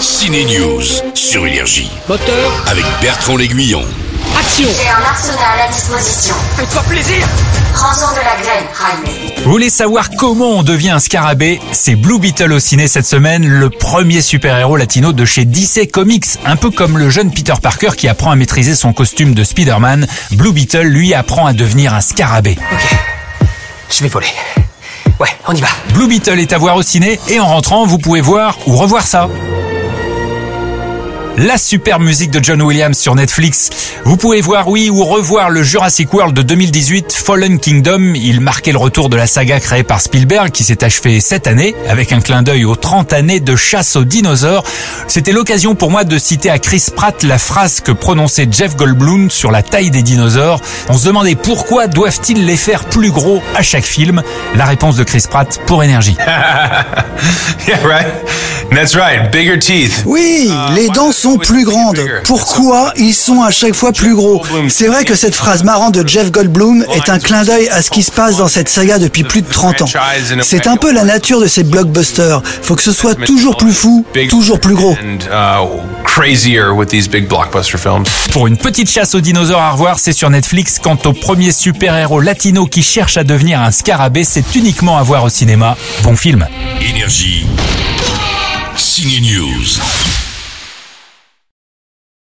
Ciné News sur Énergie Moteur, avec Bertrand L'Aiguillon. action J'ai un arsenal à disposition. Faites-toi plaisir Prends-en de la graine, Jaime. Vous voulez savoir comment on devient un scarabée? C'est Blue Beetle au ciné cette semaine, le premier super-héros latino de chez DC Comics. Un peu comme le jeune Peter Parker qui apprend à maîtriser son costume de Spider-Man, Blue Beetle lui apprend à devenir un scarabée. Ok, je vais voler. Ouais, on y va. Blue Beetle est à voir au ciné et en rentrant, vous pouvez voir ou revoir ça. La super musique de John Williams sur Netflix. Vous pouvez voir, oui, ou revoir le Jurassic World de 2018, Fallen Kingdom. Il marquait le retour de la saga créée par Spielberg qui s'est achevée cette année avec un clin d'œil aux 30 années de chasse aux dinosaures. C'était l'occasion pour moi de citer à Chris Pratt la phrase que prononçait Jeff Goldblum sur la taille des dinosaures. On se demandait pourquoi doivent-ils les faire plus gros à chaque film. La réponse de Chris Pratt pour énergie. That's right. Bigger teeth. Oui, les dents sont plus grandes. Pourquoi ils sont à chaque fois plus gros? C'est vrai que cette phrase marrante de Jeff Goldblum est un clin d'œil à ce qui se passe dans cette saga depuis plus de 30 ans. C'est un peu la nature de ces blockbusters. Faut que ce soit toujours plus fou, toujours plus gros. And uh, crazier with these big blockbuster films. Pour une petite chasse aux dinosaures à revoir, c'est sur Netflix. Quant au premier super-héros latino qui cherche à devenir un scarabée, c'est uniquement à voir au cinéma. Bon film. Énergie. Ciné News.